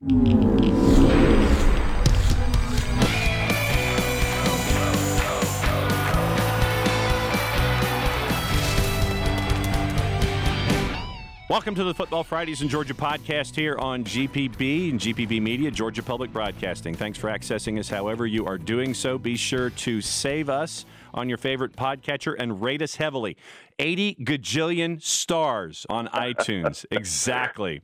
Welcome to the Football Fridays in Georgia podcast here on GPB and GPB Media, Georgia Public Broadcasting. Thanks for accessing us however you are doing so. Be sure to save us on your favorite podcatcher and rate us heavily. 80 gajillion stars on iTunes. exactly.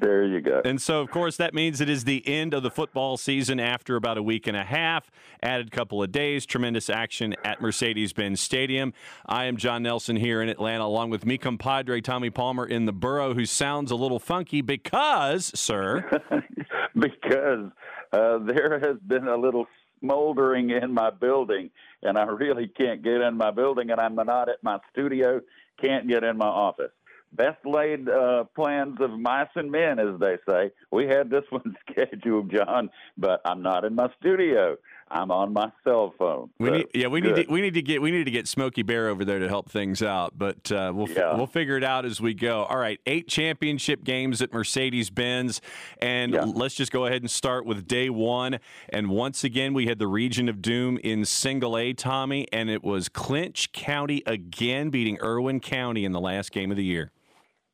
There you go. And so, of course, that means it is the end of the football season after about a week and a half. Added couple of days, tremendous action at Mercedes Benz Stadium. I am Jon Nelson here in Atlanta, along with me compadre Tommy Palmer in the borough, who sounds a little funky because, sir. because uh, there has been a little smoldering in my building, and I really can't get in my building, and I'm not at my studio, can't get in my office. Best laid uh, plans of mice and men, as they say. We had this one scheduled, Jon, but I'm not in my studio. I'm on my cell phone. We need, yeah, we good. need to, we need to get we need to get Smokey Bear over there to help things out, but uh, we'll yeah. we'll figure it out as we go. All right, eight championship games at Mercedes Benz, and yeah. let's just go ahead and start with day one. And once again, we had the Region of Doom in Single A, Tommy, and it was Clinch County again beating Irwin County in the last game of the year.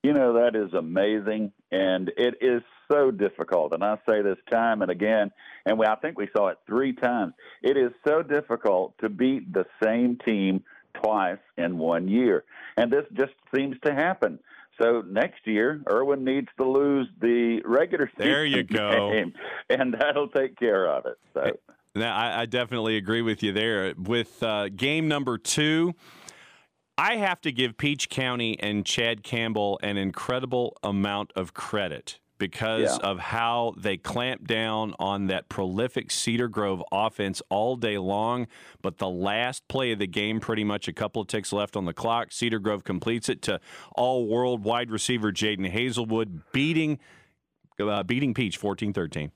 You know that is amazing, and it is so difficult. And I say this time and again, and we, I think we saw it three times. It is so difficult to beat the same team twice in one year. And this just seems to happen. So next year, Irwin needs to lose the regular season there you go. game, and that'll take care of it. So. Now, I, I definitely agree with you there. With uh, game number two, I have to give Peach County and Chad Campbell an incredible amount of credit because yeah. of how they clamped down on that prolific Cedar Grove offense all day long. But the last play of the game, pretty much a couple of ticks left on the clock, Cedar Grove completes it to all world wide receiver Jadon Haselwood, beating uh, beating Peach 14 13.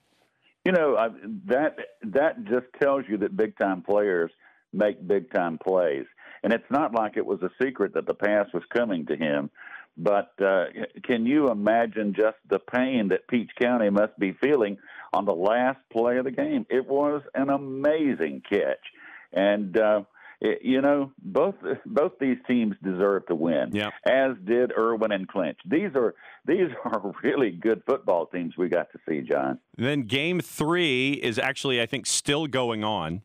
You know, I, that that just tells you that big time players make big time plays. And it's not like it was a secret that the pass was coming to him. But uh, can you imagine just the pain that Peach County must be feeling on the last play of the game? It was an amazing catch, and uh, it, you know both both these teams deserve to win. Yeah. As did Irwin and Clinch. These are these are really good football teams we got to see, John. Then game three is actually I think still going on.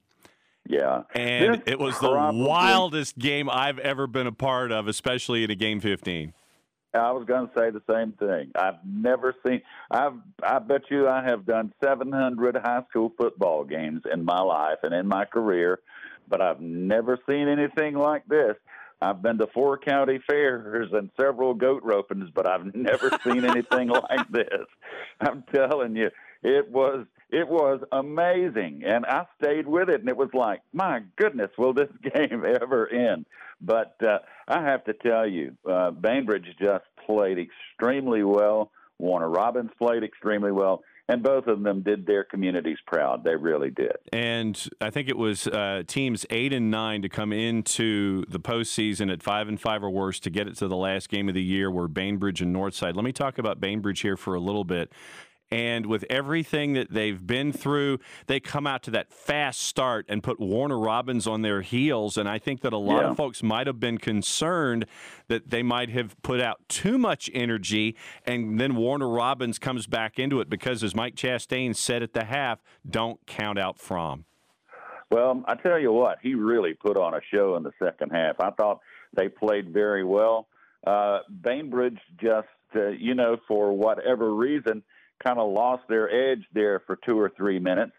Yeah. And it was probably, the wildest game I've ever been a part of, especially in a game 15. I was going to say the same thing. I've never seen. I've. I bet you I have done 700 high school football games in my life and in my career, but I've never seen anything like this. I've been to four county fairs and several goat ropings, but I've never seen anything like this. I'm telling you, it was it was amazing, and I stayed with it, and it was like, my goodness, will this game ever end? But uh, I have to tell you, uh, Bainbridge just played extremely well. Warner Robins played extremely well and both of them did their communities proud. They really did. And I think it was uh, teams eight and nine to come into the postseason at five and five or worse to get it to the last game of the year, were Bainbridge and Northside. Let me talk about Bainbridge here for a little bit. And with everything that they've been through, they come out to that fast start and put Warner Robins on their heels. And I think that a lot yeah. of folks might have been concerned that they might have put out too much energy. And then Warner Robins comes back into it because, as Mike Chastain said at the half, don't count out Fromm. Well, I tell you what, he really put on a show in the second half. I thought they played very well. Uh, Bainbridge just, uh, you know, for whatever reason, kind of lost their edge there for two or three minutes,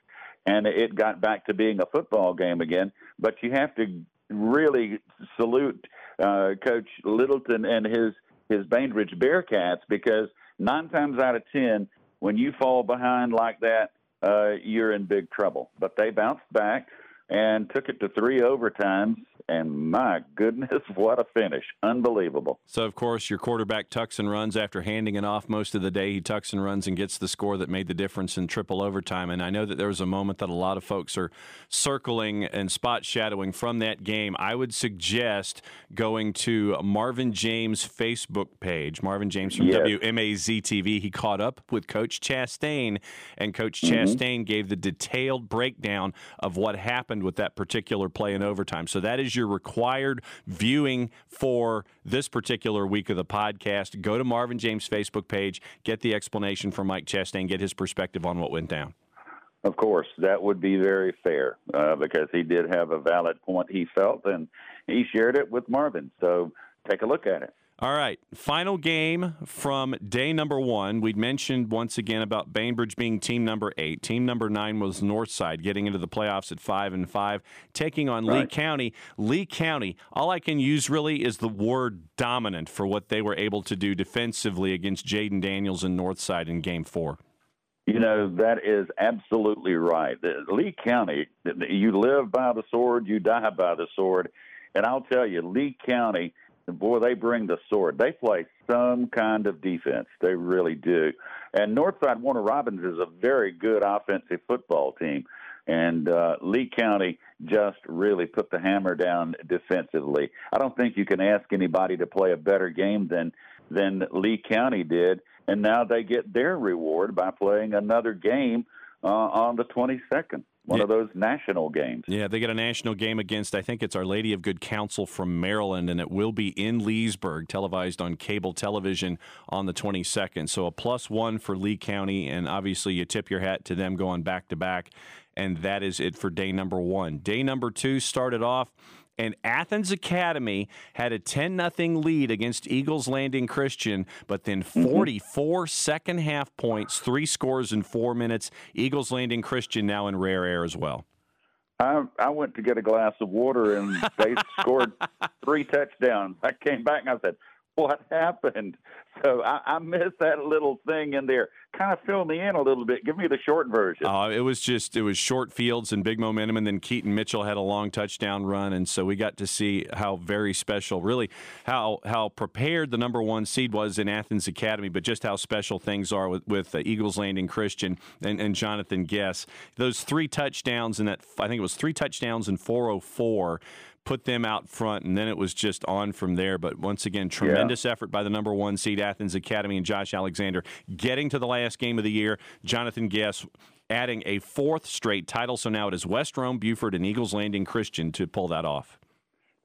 and it got back to being a football game again. But you have to really salute uh, Coach Littleton and his his Bainbridge Bearcats because nine times out of ten, when you fall behind like that, uh, you're in big trouble. But they bounced back and took it to three overtimes and my goodness, what a finish! Unbelievable. So, of course, your quarterback tucks and runs after handing it off most of the day. He tucks and runs and gets the score that made the difference in triple overtime. And I know that there was a moment that a lot of folks are circling and spot shadowing from that game. I would suggest going to Marvin James' Facebook page, Marvin James from Yes. WMAZ TV. He caught up with Coach Chastain, and Coach Mm-hmm. Chastain gave the detailed breakdown of what happened with that particular play in overtime. So that is your required viewing for this particular week of the podcast. Go to Marvin James' Facebook page, get the explanation from Mike Chastain, get his perspective on what went down. Of course, that would be very fair uh, because he did have a valid point he felt, and he shared it with Marvin. So take a look at it. All right, final game from day number one. We'd mentioned once again about Bainbridge being team number eight. Team number nine was Northside, getting into the playoffs at five and five, taking on Lee County. Lee County, all I can use really is the word dominant for what they were able to do defensively against Jaden Daniels and Northside in game four. You know, that is absolutely right. Lee County, you live by the sword, you die by the sword. And I'll tell you, Lee County, boy, they bring the sword. They play some kind of defense. They really do. And Northside Warner Robins is a very good offensive football team. And uh, Lee County just really put the hammer down defensively. I don't think you can ask anybody to play a better game than than Lee County did. And now they get their reward by playing another game uh, on the 22nd, one Yeah. of those national games. Yeah, they get a national game against, I think it's Our Lady of Good Counsel from Maryland, and it will be in Leesburg, televised on cable television on the 22nd. So a plus one for Lee County, and obviously you tip your hat to them going back to back. And that is it for day number one. Day number two started off. And Athens Academy had a 10 0 lead against Eagles Landing Christian, but then mm-hmm. 44 second half points, three scores in four minutes. Eagles Landing Christian now in rare air as well. I I went to get a glass of water and they scored three touchdowns. I came back and I said, "What happened?" So I, I missed that little thing in there. Kind of fill me in a little bit. Give me the short version. Uh, it was just it was short fields and big momentum, and then Keaton Mitchell had a long touchdown run, and so we got to see how very special, really how how prepared the number one seed was in Athens Academy, but just how special things are with with uh, Eagles Landing Christian and, and Jonathan Gess. Those three touchdowns and that I think it was three touchdowns in 404 put them out front, and then it was just on from there. But once again, tremendous effort by the number one seed Athens Academy and Josh Alexander getting to the last game of the year. Jonathan Gess adding a fourth straight title, so now it is West Rome, Buford, and Eagles Landing Christian to pull that off.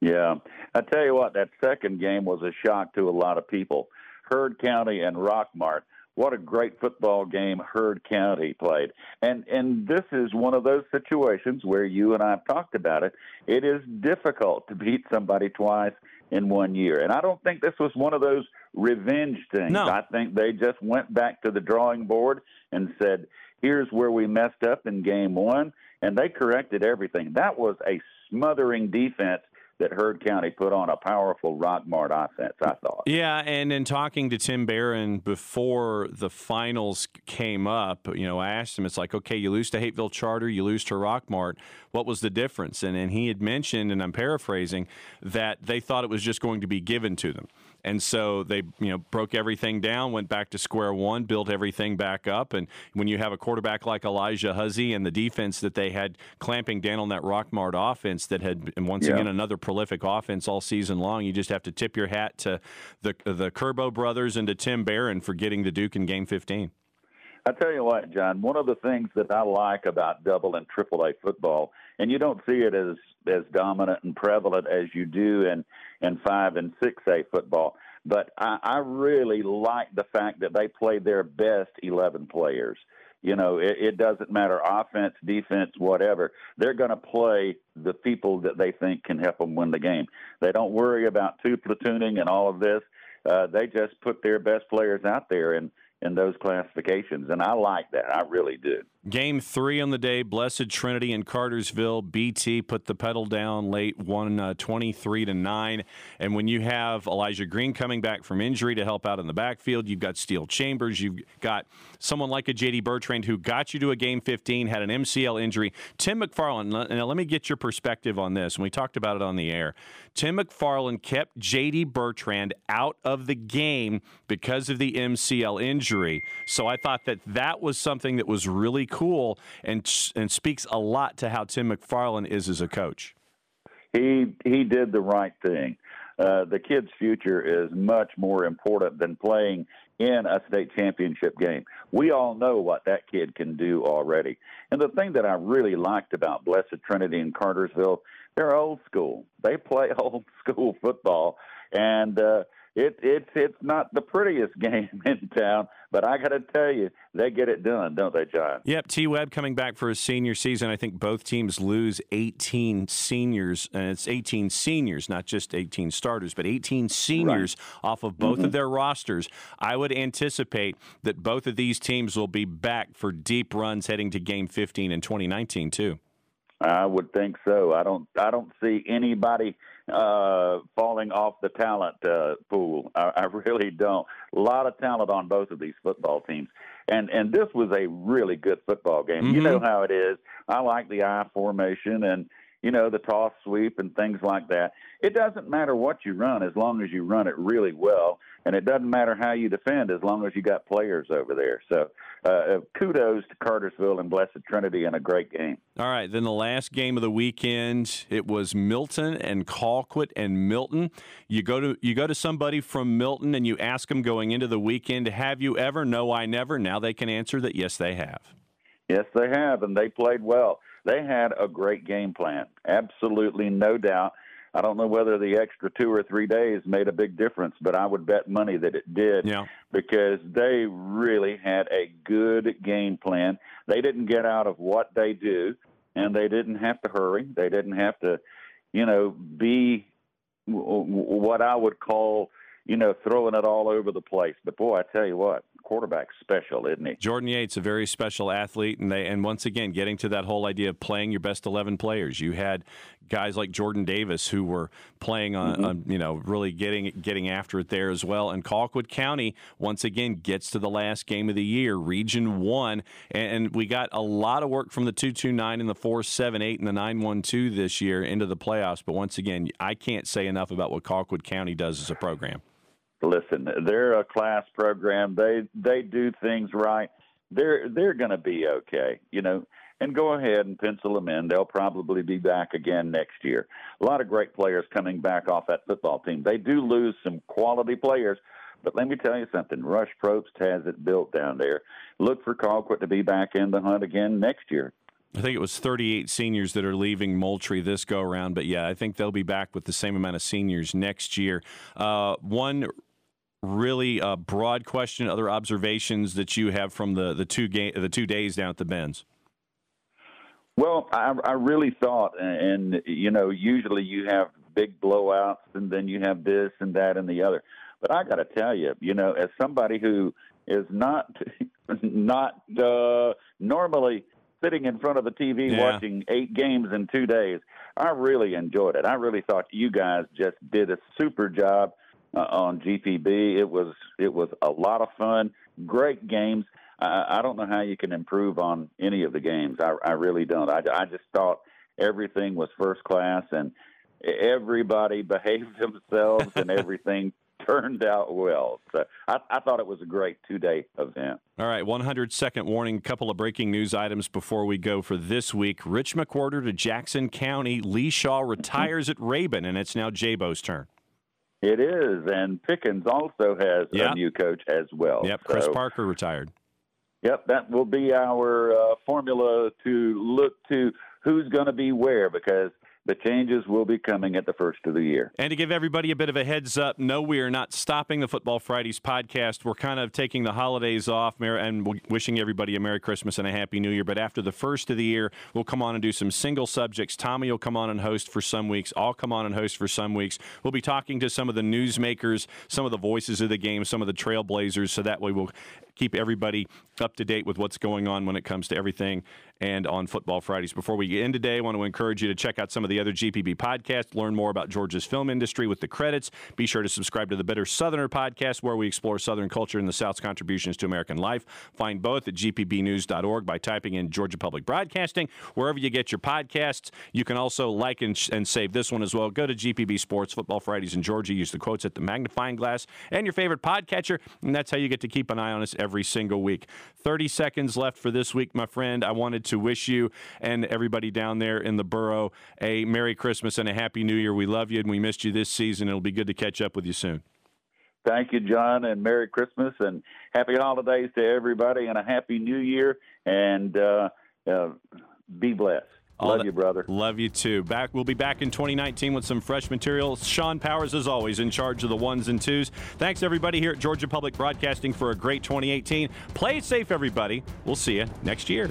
Yeah. I tell you what, that second game was a shock to a lot of people. Heard County and Rockmart. What a great football game Heard County played. And and this is one of those situations where you and I have talked about it. It is difficult to beat somebody twice in one year. And I don't think this was one of those revenge things. No. I think they just went back to the drawing board and said, here's where we messed up in game one. And they corrected everything. That was a smothering defense that Heard County put on a powerful Rockmart offense, I thought. Yeah, and in talking to Tim Barron before the finals came up, you know, I asked him, it's like, okay, you lose to Hapeville Charter, you lose to Rockmart. What was the difference? And, and he had mentioned, and I'm paraphrasing, that they thought it was just going to be given to them. And so they, you know, broke everything down, went back to square one, built everything back up. And when you have a quarterback like Elijah Huzzy and the defense that they had clamping down on that Rockmart offense that had, and once Yeah. again, another prolific offense all season long, you just have to tip your hat to the the Kerbo brothers and to Tim Barron for getting the Duke in Game 15. I tell you what, John, one of the things that I like about double and triple A football, and you don't see it as as dominant and prevalent as you do in in five and six A football, but I, I really like the fact that they play their best eleven players. You know, it, it doesn't matter offense, defense, whatever. They're going to play the people that they think can help them win the game. They don't worry about two platooning and all of this. Uh, they just put their best players out there and in those classifications, and I like that. I really do. Game three on the day, Blessed Trinity in Cartersville. BT put the pedal down late, won uh, 23 to 9. And when you have Elijah Green coming back from injury to help out in the backfield, you've got Steele Chambers, you've got someone like a JD Bertrand who got you to a game 15, had an MCL injury. Tim McFarlin, now let me get your perspective on this. And we talked about it on the air. Tim McFarlin kept JD Bertrand out of the game because of the MCL injury. So I thought that that was something that was really cool and and speaks a lot to how Tim McFarlin is as a coach. He he did the right thing. Uh, the kid's future is much more important than playing in a state championship game. We all know what that kid can do already. And the thing that I really liked about Blessed Trinity in Cartersville, they're old school. They play old school football, and uh, it, it's it's not the prettiest game in town, but I got to tell you, they get it done, don't they, Jon? Yep. T. Webb coming back for his senior season. I think both teams lose 18 seniors, and it's 18 seniors, not just 18 starters, but 18 seniors right. off of both mm-hmm. of their rosters. I would anticipate that both of these teams will be back for deep runs heading to Game 15 in 2019 too. I would think so. I don't. I don't see anybody uh, falling off the talent uh, pool. I, I really don't. A lot of talent on both of these football teams, and and this was a really good football game. Mm-hmm. You know how it is. I like the I formation and you know the toss sweep and things like that. It doesn't matter what you run as long as you run it really well, and it doesn't matter how you defend as long as you got players over there. So uh, uh, kudos to Cartersville and Blessed Trinity in a great game. All right, then the last game of the weekend, it was Milton and Colquitt and Milton. You go to you go to somebody from Milton and you ask them going into the weekend, have you ever? No, I never. Now they can answer that yes, they have. Yes, they have, and they played well. They had a great game plan, absolutely no doubt. I don't know whether the extra two or three days made a big difference, but I would bet money that it did yeah. because they really had a good game plan. They didn't get out of what they do, and they didn't have to hurry. They didn't have to, you know, be what I would call, you know, throwing it all over the place. But boy, I tell you what, quarterback special, isn't he? Jordan Yates, a very special athlete, and they and once again getting to that whole idea of playing your best eleven players. You had guys like Jordan Davis who were playing on, mm-hmm. on, you know really getting getting after it there as well. And Colquitt County once again gets to the last game of the year, Region One, and, we got a lot of work from the two two nine and the four seven eight and the nine one two this year into the playoffs. But once again, I can't say enough about what Colquitt County does as a program listen, they're a class program. They they do things right. They're they're going to be okay, you know. And go ahead and pencil them in. They'll probably be back again next year. A lot of great players coming back off that football team. They do lose some quality players, but let me tell you something. Rush Propst has it built down there. Look for Colquitt to be back in the hunt again next year. I think it was 38 seniors that are leaving Moultrie this go around, but yeah, I think they'll be back with the same amount of seniors next year. Uh, one really uh, broad question, other observations that you have from the the two game the two days down at the Benz. Well, I, I really thought, and you know, usually you have big blowouts, and then you have this and that and the other. But I got to tell you, you know, as somebody who is not not uh, normally sitting in front of the TV yeah. watching eight games in two days, I really enjoyed it. I really thought you guys just did a super job uh, on GPB. It was it was a lot of fun, great games. I, I don't know how you can improve on any of the games. I, I really don't. I, I just thought everything was first class and everybody behaved themselves and everything turned out well. So I, I, thought it was a great two day event. All right, 100 second warning. Couple of breaking news items before we go for this week. Rich McWhorter to Jackson County. Lee Shaw retires at Rabun, and it's now Jabo's turn. It is, and Pickens also has yep. a new coach as well. Yep, Chris so, Parker retired. Yep, that will be our uh, formula to look to who's going to be where because the changes will be coming at the first of the year. And to give everybody a bit of a heads up, no, we are not stopping the Football Fridays podcast. We're kind of taking the holidays off and wishing everybody a Merry Christmas and a Happy New Year. But after the first of the year, we'll come on and do some single subjects. Tommy will come on and host for some weeks. I'll come on and host for some weeks. We'll be talking to some of the newsmakers, some of the voices of the game, some of the trailblazers, so that way we'll keep everybody up to date with what's going on when it comes to everything and on Football Fridays. Before we end today, I want to encourage you to check out some of the other GPB podcasts, learn more about Georgia's film industry with the credits. Be sure to subscribe to the Bitter Southerner podcast, where we explore Southern culture and the South's contributions to American life. Find both at gpbnews.org by typing in Georgia Public Broadcasting. Wherever you get your podcasts, you can also like and, and save this one as well. Go to GPB Sports, Football Fridays in Georgia. Use the quotes at the magnifying glass and your favorite podcatcher, and that's how you get to keep an eye on us every single week. 30 seconds left for this week, my friend. I wanted to wish you and everybody down there in the borough a Merry Christmas and a Happy New Year. We love you and we missed you this season. It'll be good to catch up with you soon. Thank you, Jon, and Merry Christmas and Happy Holidays to everybody and a Happy New Year. And uh, uh, be blessed. Love that, you, brother. Love you too. Back. We'll be back in 2019 with some fresh material. Sean Powers, as always, in charge of the ones and twos. Thanks everybody here at Georgia Public Broadcasting for a great 2018. Play it safe, everybody. We'll see you next year.